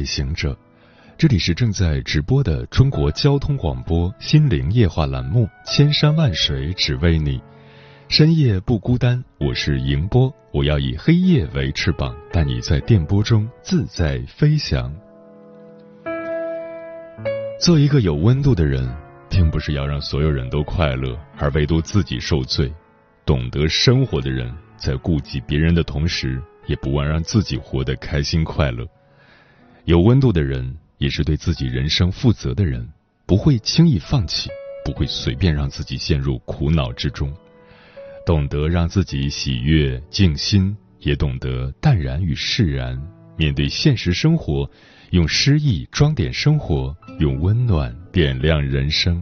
旅行者，这里是正在直播的中国交通广播心灵夜话栏目《千山万水只为你》，深夜不孤单，我是迎波，我要以黑夜为翅膀，带你在电波中自在飞翔。做一个有温度的人，并不是要让所有人都快乐，而唯独自己受罪。懂得生活的人，在顾及别人的同时。也不忘让自己活得开心快乐。有温度的人，也是对自己人生负责的人，不会轻易放弃，不会随便让自己陷入苦恼之中。懂得让自己喜悦静心，也懂得淡然与释然。面对现实生活，用诗意装点生活，用温暖点亮人生。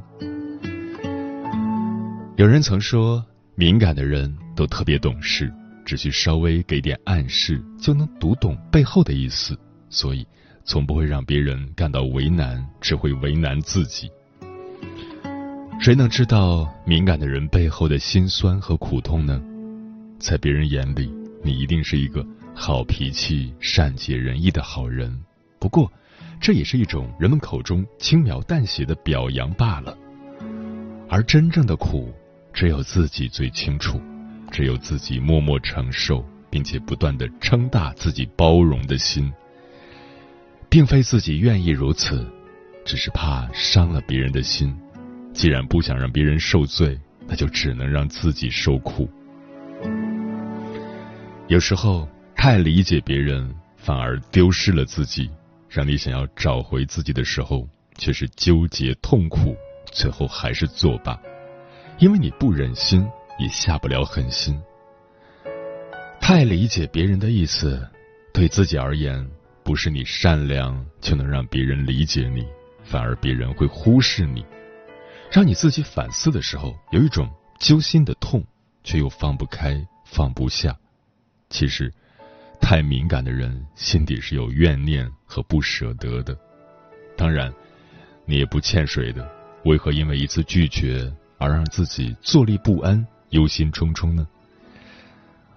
有人曾说，敏感的人都特别懂事。只需稍微给点暗示，就能读懂背后的意思，所以从不会让别人感到为难，只会为难自己。谁能知道敏感的人背后的辛酸和苦痛呢？在别人眼里，你一定是一个好脾气、善解人意的好人。不过，这也是一种人们口中轻描淡写的表扬罢了。而真正的苦，只有自己最清楚。只有自己默默承受，并且不断的撑大自己包容的心，并非自己愿意如此，只是怕伤了别人的心。既然不想让别人受罪，那就只能让自己受苦。有时候太理解别人，反而丢失了自己。让你想要找回自己的时候，却是纠结痛苦，最后还是作罢，因为你不忍心。也下不了狠心。太理解别人的意思，对自己而言，不是你善良就能让别人理解你，反而别人会忽视你。让你自己反思的时候，有一种揪心的痛，却又放不开、放不下。其实，太敏感的人心底是有怨念和不舍得的。当然，你也不欠谁的，为何因为一次拒绝而让自己坐立不安？忧心忡忡呢？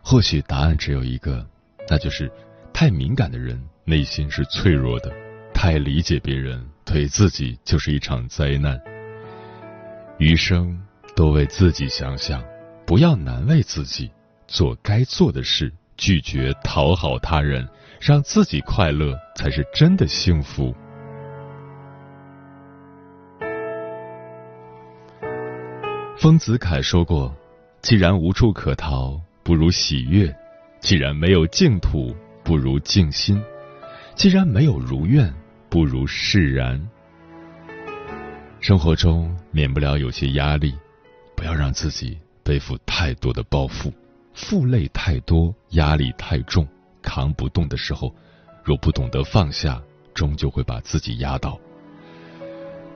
或许答案只有一个，那就是太敏感的人内心是脆弱的，太理解别人对自己就是一场灾难。余生多为自己想想，不要难为自己，做该做的事，拒绝讨好他人，让自己快乐才是真的幸福。丰子恺说过。既然无处可逃，不如喜悦；既然没有净土，不如静心；既然没有如愿，不如释然。生活中免不了有些压力，不要让自己背负太多的包袱，负累太多，压力太重，扛不动的时候，若不懂得放下，终究会把自己压倒。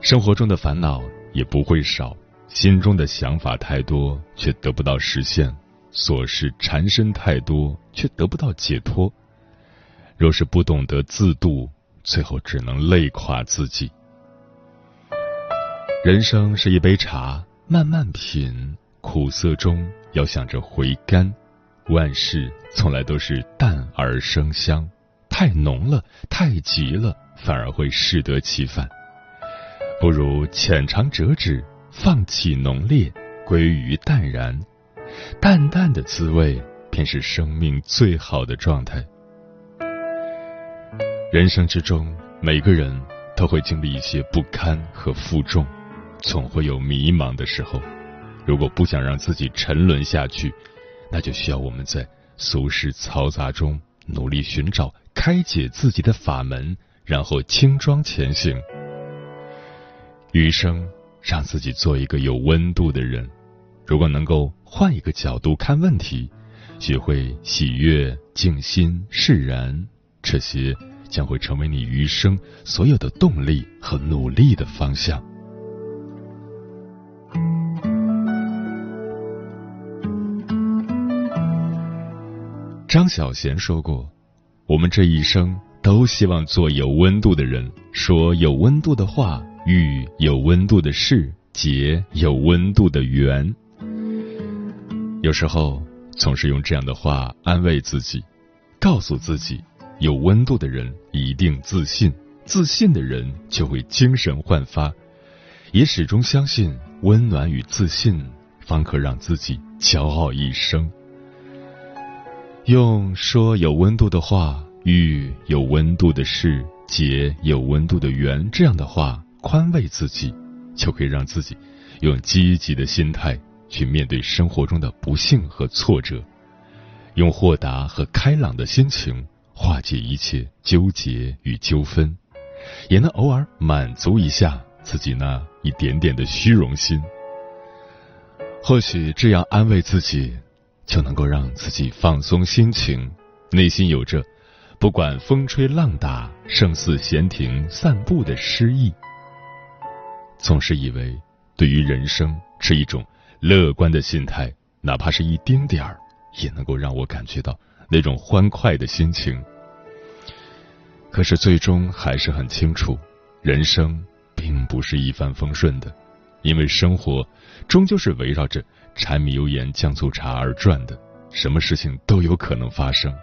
生活中的烦恼也不会少。心中的想法太多，却得不到实现；琐事缠身太多，却得不到解脱。若是不懂得自度，最后只能累垮自己。人生是一杯茶，慢慢品，苦涩中要想着回甘。万事从来都是淡而生香，太浓了，太急了，反而会适得其反。不如浅尝辄止。放弃浓烈，归于淡然，淡淡的滋味便是生命最好的状态。人生之中，每个人都会经历一些不堪和负重，总会有迷茫的时候。如果不想让自己沉沦下去，那就需要我们在俗世嘈杂中努力寻找开解自己的法门，然后轻装前行。余生。让自己做一个有温度的人。如果能够换一个角度看问题，学会喜悦、静心、释然，这些将会成为你余生所有的动力和努力的方向。张小娴说过：“我们这一生都希望做有温度的人，说有温度的话，遇有温度的事，结有温度的缘。”有时候总是用这样的话安慰自己，告诉自己：有温度的人一定自信，自信的人就会精神焕发，也始终相信温暖与自信方可让自己骄傲一生。用说有温度的话，遇有温度的事，结有温度的缘，这样的话宽慰自己，就可以让自己用积极的心态去面对生活中的不幸和挫折，用豁达和开朗的心情化解一切纠结与纠纷，也能偶尔满足一下自己那一点点的虚荣心。或许这样安慰自己。就能够让自己放松心情，内心有着不管风吹浪打、胜似闲庭散步的诗意。总是以为对于人生持一种乐观的心态，哪怕是一丁点儿，也能够让我感觉到那种欢快的心情。可是最终还是很清楚，人生并不是一帆风顺的，因为生活终究是围绕着。柴米油盐酱醋茶而转的，什么事情都有可能发生。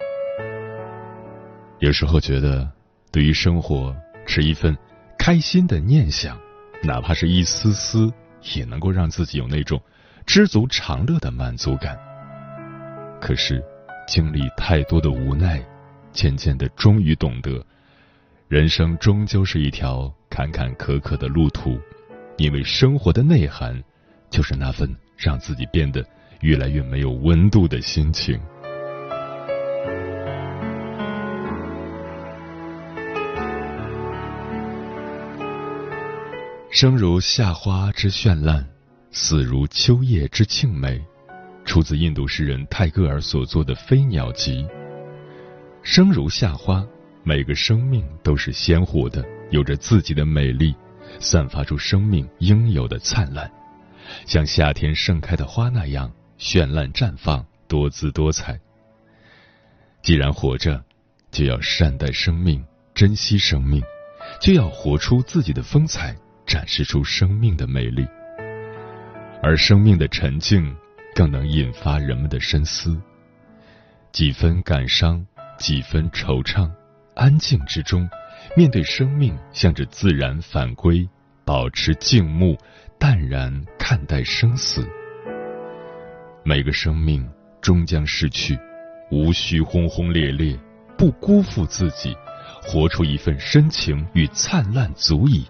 有时候觉得，对于生活持一份开心的念想，哪怕是一丝丝，也能够让自己有那种知足常乐的满足感。可是，经历太多的无奈，渐渐的，终于懂得，人生终究是一条坎坎坷坷的路途，因为生活的内涵，就是那份。让自己变得越来越没有温度的心情。生如夏花之绚烂，死如秋叶之静美，出自印度诗人泰戈尔所作的《飞鸟集》。生如夏花，每个生命都是鲜活的，有着自己的美丽，散发出生命应有的灿烂。像夏天盛开的花那样绚烂绽放，多姿多彩。既然活着，就要善待生命，珍惜生命，就要活出自己的风采，展示出生命的美丽。而生命的沉静，更能引发人们的深思。几分感伤，几分惆怅，安静之中，面对生命，向着自然返归，保持静穆。淡然看待生死，每个生命终将逝去，无需轰轰烈烈，不辜负自己，活出一份深情与灿烂足矣。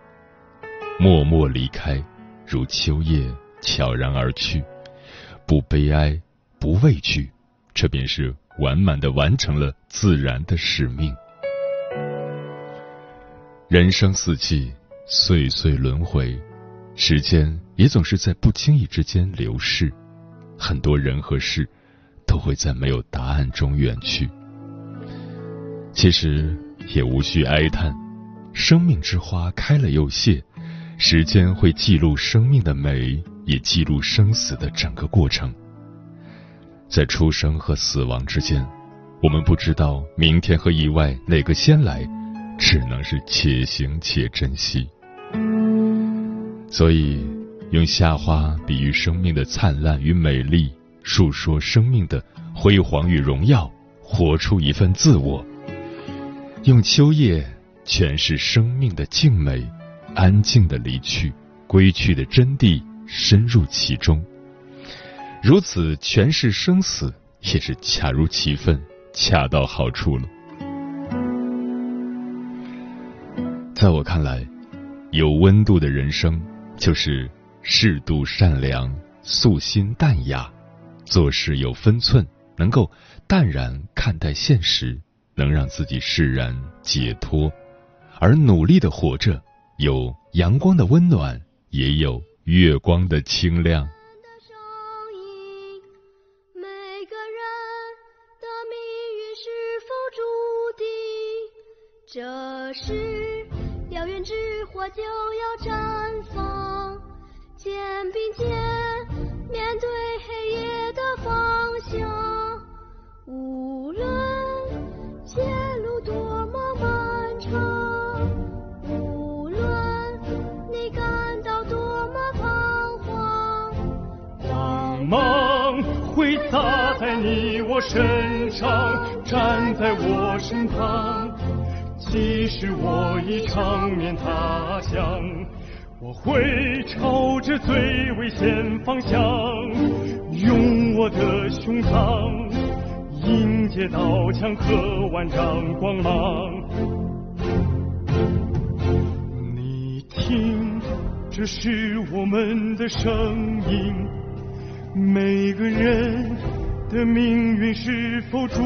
默默离开，如秋叶悄然而去，不悲哀，不畏惧，这便是完满的完成了自然的使命。人生四季，岁岁轮回。时间也总是在不经意之间流逝，很多人和事都会在没有答案中远去。其实也无需哀叹，生命之花开了又谢，时间会记录生命的美，也记录生死的整个过程。在出生和死亡之间，我们不知道明天和意外哪个先来，只能是且行且珍惜。所以，用夏花比喻生命的灿烂与美丽，述说生命的辉煌与荣耀，活出一份自我；用秋叶诠释生命的静美，安静的离去，归去的真谛，深入其中。如此诠释生死，也是恰如其分，恰到好处了。在我看来，有温度的人生。就是适度善良、素心淡雅，做事有分寸，能够淡然看待现实，能让自己释然解脱，而努力的活着，有阳光的温暖，也有月光的清亮。每个人的命运是否注定这是燎原之火就要绽放肩并肩身上，站在我身旁。即使我已长眠他乡，我会朝着最危险方向，用我的胸膛迎接刀枪和万丈光芒。你听，这是我们的声音，每个人的命运是否注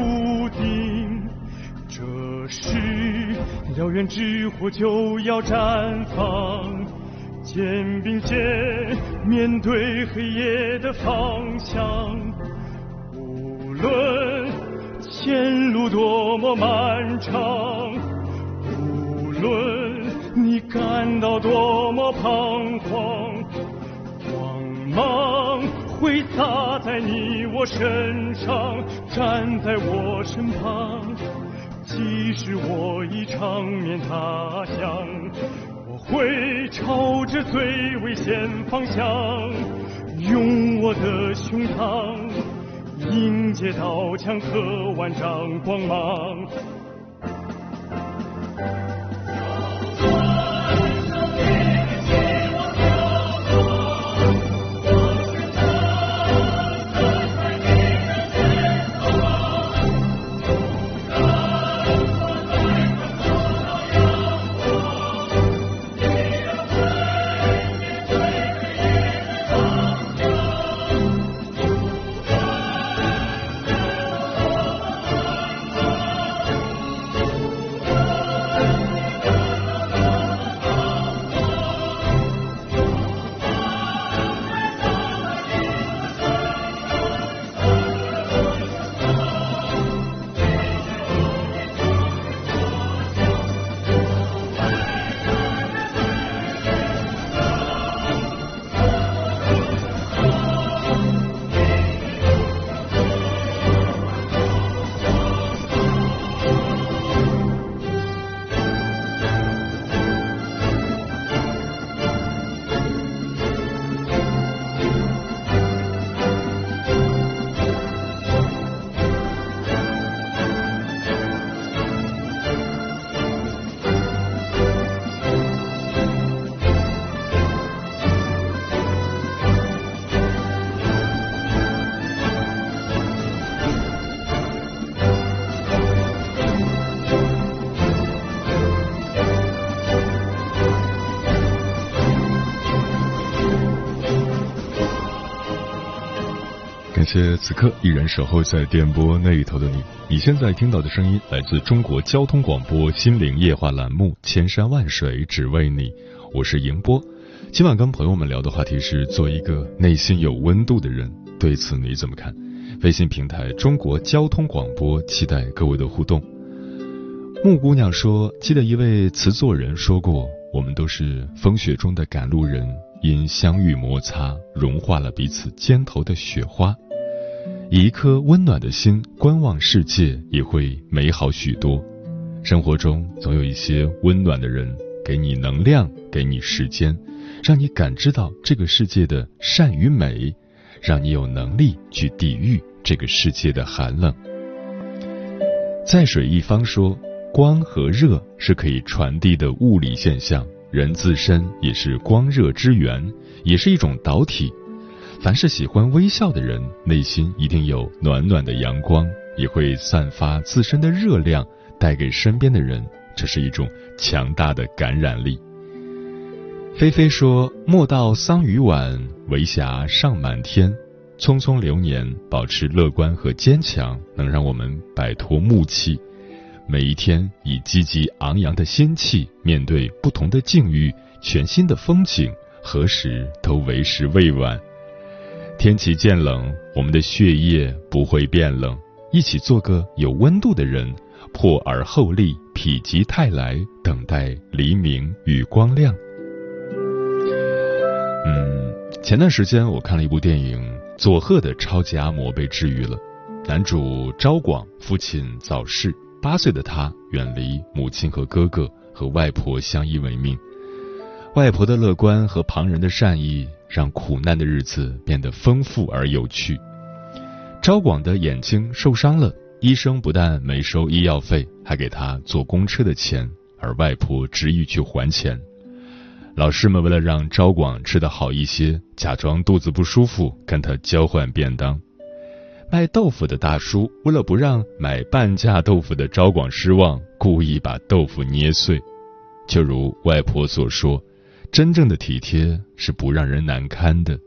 定？这是，燎原之火就要绽放，肩并肩面对黑夜的方向。无论前路多么漫长，无论你感到多么彷徨，光芒会洒在你我身上，站在我身旁。即使我已长眠他乡，我会朝着最危险方向，用我的胸膛迎接刀枪和万丈光芒。感谢此刻依然守候在电波那一头的你。你现在听到的声音来自中国交通广播心灵夜话栏目《千山万水只为你》，我是迎波。今晚跟朋友们聊的话题是做一个内心有温度的人，对此你怎么看？微信平台中国交通广播，期待各位的互动。木姑娘说：“记得一位词作人说过，我们都是风雪中的赶路人，因相遇摩擦，融化了彼此肩头的雪花。”以一颗温暖的心观望世界，也会美好许多。生活中总有一些温暖的人，给你能量，给你时间，让你感知到这个世界的善与美，让你有能力去抵御这个世界的寒冷。在水一方说，光和热是可以传递的物理现象，人自身也是光热之源，也是一种导体。凡是喜欢微笑的人，内心一定有暖暖的阳光，也会散发自身的热量，带给身边的人。这是一种强大的感染力。菲菲说：“莫道桑榆晚，为霞尚满天。匆匆流年，保持乐观和坚强，能让我们摆脱木气。每一天，以积极昂扬的心气面对不同的境遇，全新的风景，何时都为时未晚。”天气渐冷，我们的血液不会变冷。一起做个有温度的人，破而后立，否极泰来，等待黎明与光亮。嗯，前段时间我看了一部电影，佐贺的超级阿嬷被治愈了。男主昭广父亲早逝，八岁的他远离母亲和哥哥，和外婆相依为命。外婆的乐观和旁人的善意，让苦难的日子变得丰富而有趣。昭广的眼睛受伤了，医生不但没收医药费，还给他坐公车的钱，而外婆执意去还钱。老师们为了让昭广吃得好一些，假装肚子不舒服跟他交换便当。卖豆腐的大叔为了不让买半价豆腐的昭广失望，故意把豆腐捏碎。就如外婆所说，真正的体贴是不让人难堪的。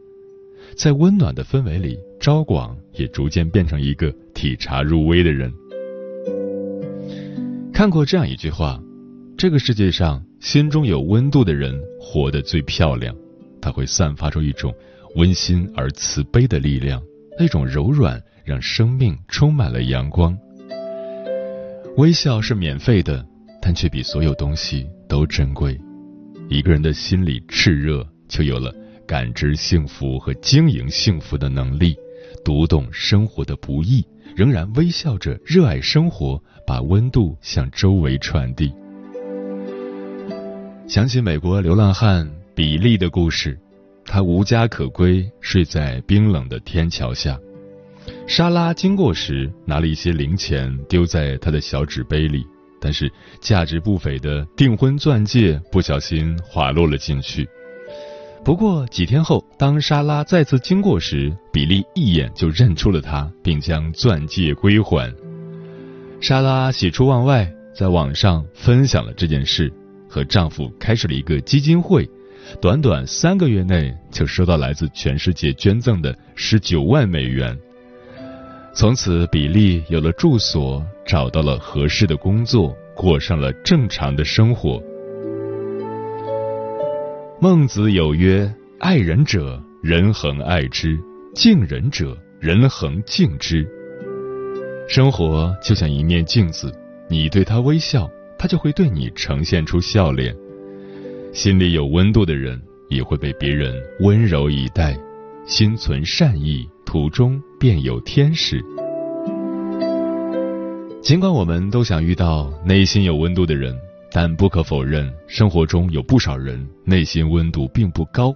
在温暖的氛围里，昭广也逐渐变成一个体察入微的人。看过这样一句话：这个世界上。心中有温度的人活得最漂亮，他会散发出一种温馨而慈悲的力量，那种柔软让生命充满了阳光。微笑是免费的，但却比所有东西都珍贵。一个人的心里炽热，就有了感知幸福和经营幸福的能力，读懂生活的不易，仍然微笑着热爱生活，把温度向周围传递。想起美国流浪汉比利的故事，他无家可归，睡在冰冷的天桥下。莎拉经过时，拿了一些零钱丢在他的小纸杯里，但是价值不菲的订婚钻戒不小心滑落了进去。不过几天后，当莎拉再次经过时，比利一眼就认出了他，并将钻戒归还。莎拉喜出望外，在网上分享了这件事。和丈夫开设了一个基金会，短短三个月内就收到来自全世界捐赠的十九万美元。从此，比利有了住所，找到了合适的工作，过上了正常的生活。孟子有曰：“爱人者，人恒爱之；敬人者，人恒敬之。”生活就像一面镜子，你对他微笑。他就会对你呈现出笑脸，心里有温度的人也会被别人温柔以待，心存善意，途中便有天使。尽管我们都想遇到内心有温度的人，但不可否认，生活中有不少人内心温度并不高。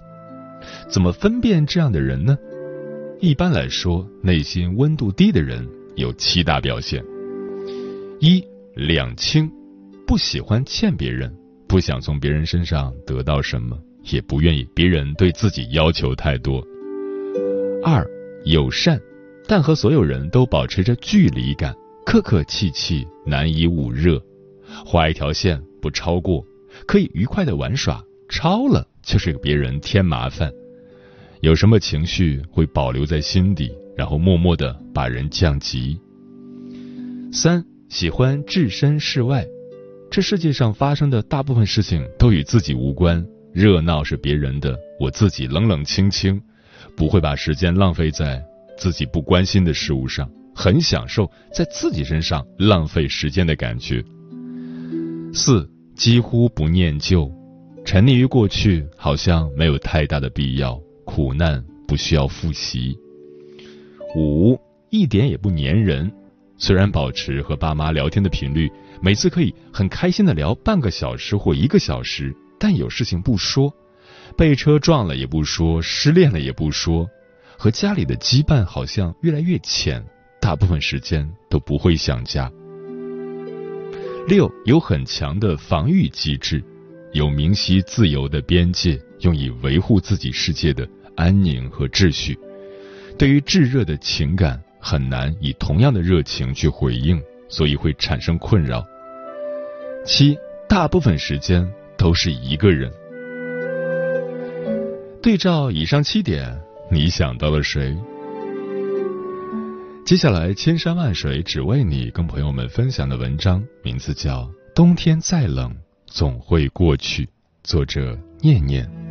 怎么分辨这样的人呢？一般来说，内心温度低的人有七大表现：一两清。不喜欢欠别人，不想从别人身上得到什么，也不愿意别人对自己要求太多。二友善，但和所有人都保持着距离感，客客气气，难以捂热。画一条线不超过，可以愉快的玩耍，超了就是给别人添麻烦。有什么情绪会保留在心底，然后默默的把人降级。三喜欢置身事外。这世界上发生的大部分事情都与自己无关，热闹是别人的，我自己冷冷清清，不会把时间浪费在自己不关心的事物上，很享受在自己身上浪费时间的感觉。四几乎不念旧，沉溺于过去好像没有太大的必要，苦难不需要复习。五一点也不粘人，虽然保持和爸妈聊天的频率。每次可以很开心的聊半个小时或一个小时，但有事情不说，被车撞了也不说，失恋了也不说，和家里的羁绊好像越来越浅，大部分时间都不会想家。六有很强的防御机制，有明晰自由的边界，用以维护自己世界的安宁和秩序。对于炙热的情感，很难以同样的热情去回应，所以会产生困扰。七，大部分时间都是一个人。对照以上七点，你想到了谁？接下来，千山万水只为你，跟朋友们分享的文章名字叫《冬天再冷总会过去》，作者念念。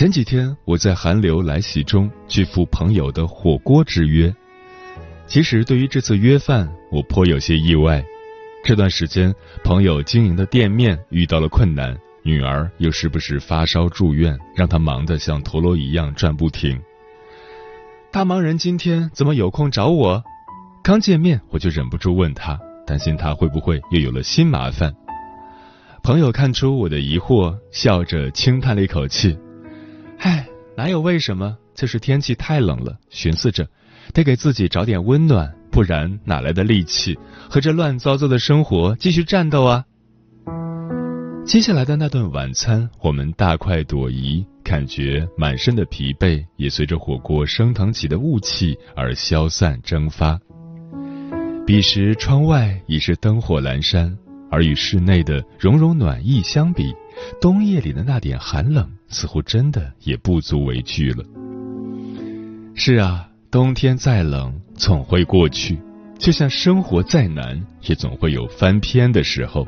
前几天我在寒流来袭中去赴朋友的火锅之约。其实对于这次约饭，我颇有些意外。这段时间，朋友经营的店面遇到了困难，女儿又时不时发烧住院，让他忙得像陀螺一样转不停。大忙人今天怎么有空找我？刚见面我就忍不住问他，担心他会不会又有了新麻烦。朋友看出我的疑惑，笑着轻叹了一口气：“唉，哪有为什么？就是天气太冷了，寻思着得给自己找点温暖。”不然哪来的力气和这乱糟糟的生活继续战斗啊？接下来的那顿晚餐，我们大快朵颐，感觉满身的疲惫也随着火锅升腾起的雾气而消散蒸发。彼时窗外已是灯火阑珊，而与室内的融融暖意相比，冬夜里的那点寒冷似乎真的也不足为惧了。是啊。冬天再冷，总会过去；就像生活再难，也总会有翻篇的时候。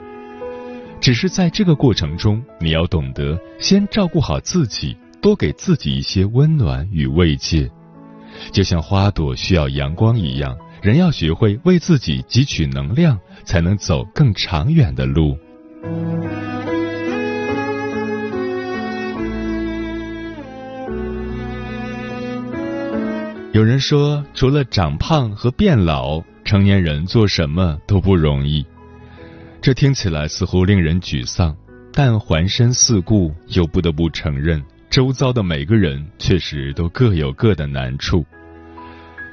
只是在这个过程中，你要懂得先照顾好自己，多给自己一些温暖与慰藉。就像花朵需要阳光一样，人要学会为自己汲取能量，才能走更长远的路。有人说，除了长胖和变老，成年人做什么都不容易。这听起来似乎令人沮丧，但环身四顾，又不得不承认，周遭的每个人确实都各有各的难处。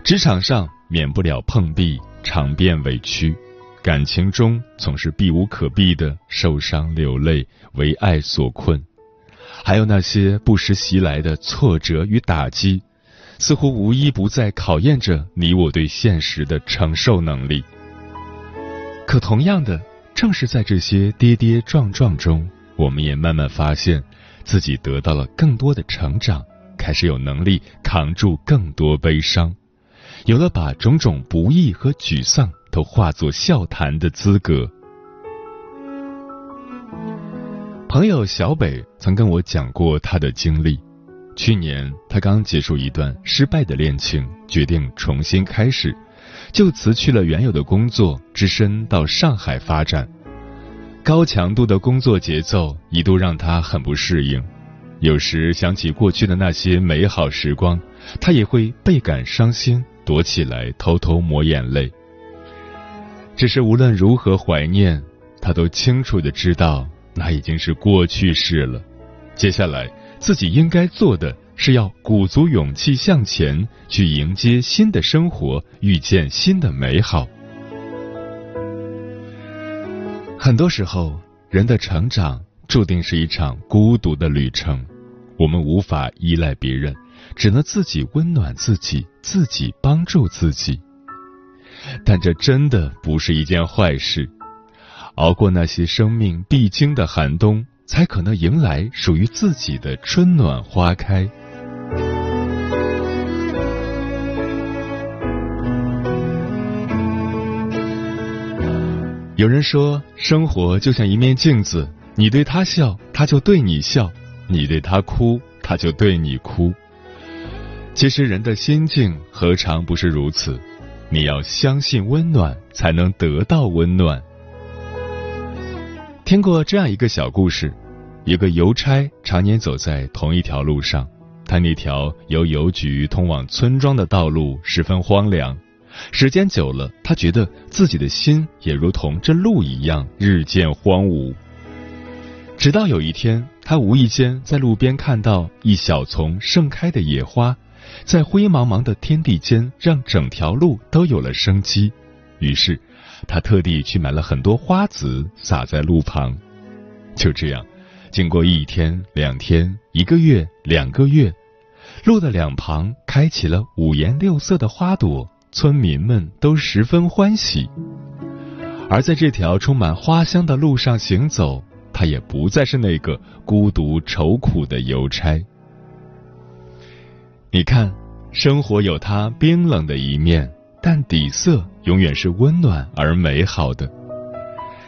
职场上免不了碰壁，常变委屈；感情中总是避无可避的受伤流泪，为爱所困。还有那些不时袭来的挫折与打击。似乎无一不在考验着你我对现实的承受能力。可同样的，正是在这些跌跌撞撞中，我们也慢慢发现自己得到了更多的成长，开始有能力扛住更多悲伤，有了把种种不易和沮丧都化作笑谈的资格。朋友小北曾跟我讲过他的经历。去年，他刚结束一段失败的恋情，决定重新开始，就辞去了原有的工作，只身到上海发展。高强度的工作节奏一度让他很不适应，有时想起过去的那些美好时光，他也会倍感伤心，躲起来偷偷抹眼泪。只是无论如何怀念，他都清楚的知道，那已经是过去式了。接下来。自己应该做的是要鼓足勇气向前，去迎接新的生活，遇见新的美好。很多时候，人的成长注定是一场孤独的旅程，我们无法依赖别人，只能自己温暖自己，自己帮助自己。但这真的不是一件坏事，熬过那些生命必经的寒冬。才可能迎来属于自己的春暖花开。有人说，生活就像一面镜子，你对他笑，他就对你笑；你对他哭，他就对你哭。其实，人的心境何尝不是如此？你要相信温暖，才能得到温暖。听过这样一个小故事，一个邮差常年走在同一条路上，他那条由邮局通往村庄的道路十分荒凉，时间久了，他觉得自己的心也如同这路一样日渐荒芜。直到有一天，他无意间在路边看到一小丛盛开的野花，在灰茫茫的天地间，让整条路都有了生机。于是。他特地去买了很多花籽，撒在路旁。就这样，经过一天、两天、一个月、两个月，路的两旁开起了五颜六色的花朵，村民们都十分欢喜。而在这条充满花香的路上行走，他也不再是那个孤独愁苦的邮差。你看，生活有它冰冷的一面。但底色永远是温暖而美好的。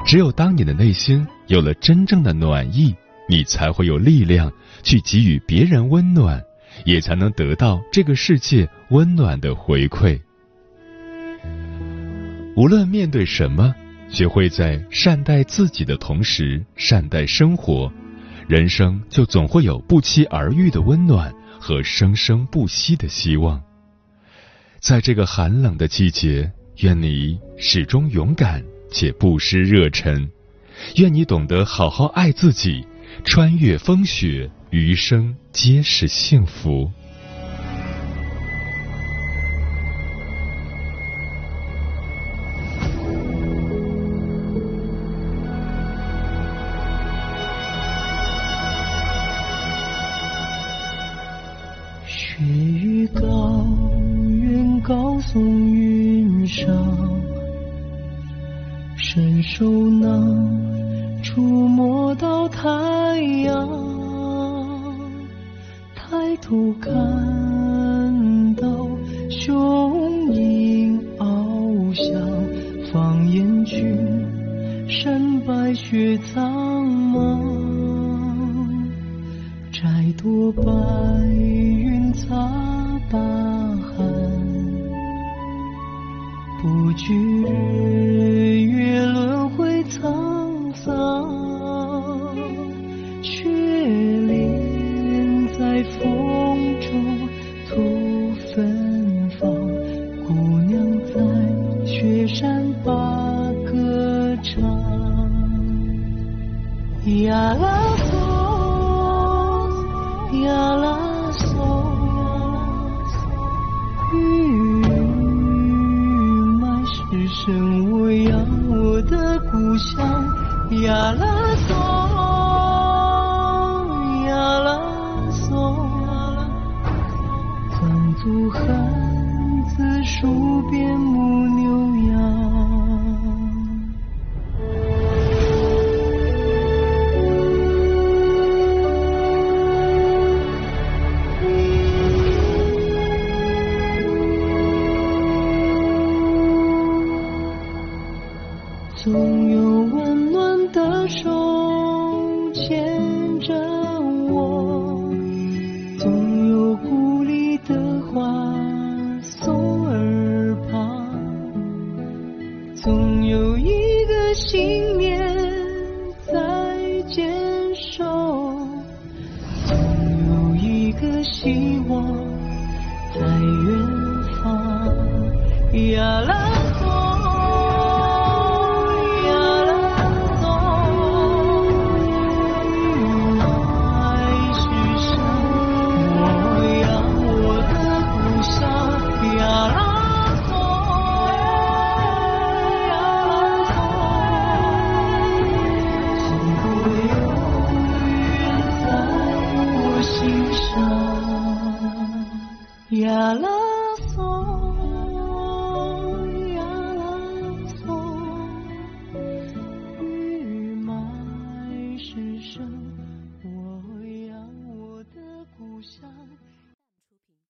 只有当你的内心有了真正的暖意，你才会有力量去给予别人温暖，也才能得到这个世界温暖的回馈。无论面对什么，学会在善待自己的同时善待生活，人生就总会有不期而遇的温暖和生生不息的希望。在这个寒冷的季节，愿你始终勇敢且不失热忱，愿你懂得好好爱自己，穿越风雪余生皆是幸福。雪域高原高耸云上伸手能触摸到太阳，抬头看到雄鹰翱翔，放眼去，山白雪苍茫，摘朵白云擦大汗，不惧日